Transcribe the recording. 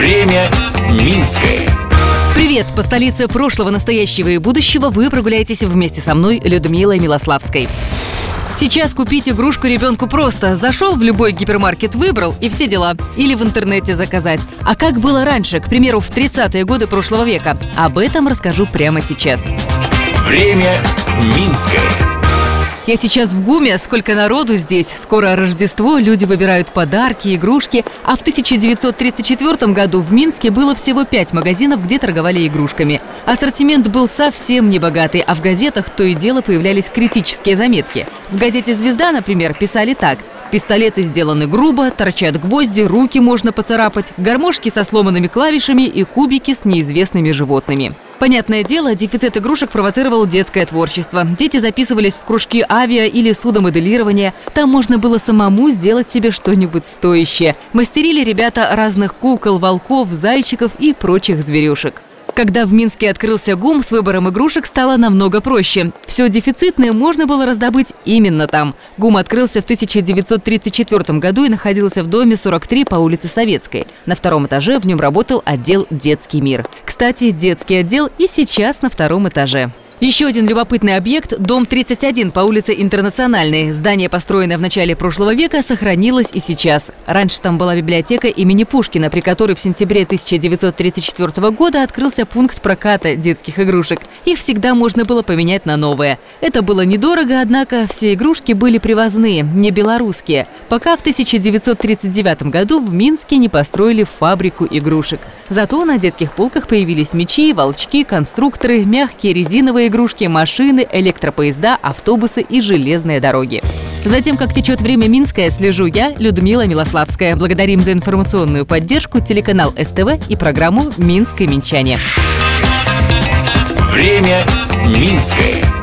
Время Минское. Привет! По столице прошлого, настоящего и будущего вы прогуляетесь вместе со мной, Людмилой Милославской. Сейчас купить игрушку ребенку просто. Зашел в любой гипермаркет, выбрал и все дела. Или в интернете заказать. А как было раньше, к примеру, в 30-е годы прошлого века? Об этом расскажу прямо сейчас. Время Минское. Я сейчас в ГУМе, сколько народу здесь. Скоро Рождество, люди выбирают подарки, игрушки. А в 1934 году в Минске было всего пять магазинов, где торговали игрушками. Ассортимент был совсем небогатый, а в газетах то и дело появлялись критические заметки. В газете «Звезда», например, писали так – Пистолеты сделаны грубо, торчат гвозди, руки можно поцарапать, гармошки со сломанными клавишами и кубики с неизвестными животными. Понятное дело, дефицит игрушек провоцировал детское творчество. Дети записывались в кружки авиа или судомоделирования. Там можно было самому сделать себе что-нибудь стоящее. Мастерили ребята разных кукол, волков, зайчиков и прочих зверюшек. Когда в Минске открылся ГУМ, с выбором игрушек стало намного проще. Все дефицитное можно было раздобыть именно там. ГУМ открылся в 1934 году и находился в доме 43 по улице Советской. На втором этаже в нем работал отдел «Детский мир». Кстати, детский отдел и сейчас на втором этаже. Еще один любопытный объект – дом 31 по улице Интернациональной. Здание, построенное в начале прошлого века, сохранилось и сейчас. Раньше там была библиотека имени Пушкина, при которой в сентябре 1934 года открылся пункт проката детских игрушек. Их всегда можно было поменять на новые. Это было недорого, однако все игрушки были привозные, не белорусские. Пока в 1939 году в Минске не построили фабрику игрушек. Зато на детских полках появились мечи, волчки, конструкторы, мягкие резиновые игрушки, машины, электропоезда, автобусы и железные дороги. Затем, как течет время Минское, слежу я, Людмила Милославская. Благодарим за информационную поддержку телеканал СТВ и программу «Минское минчане». Время Минское.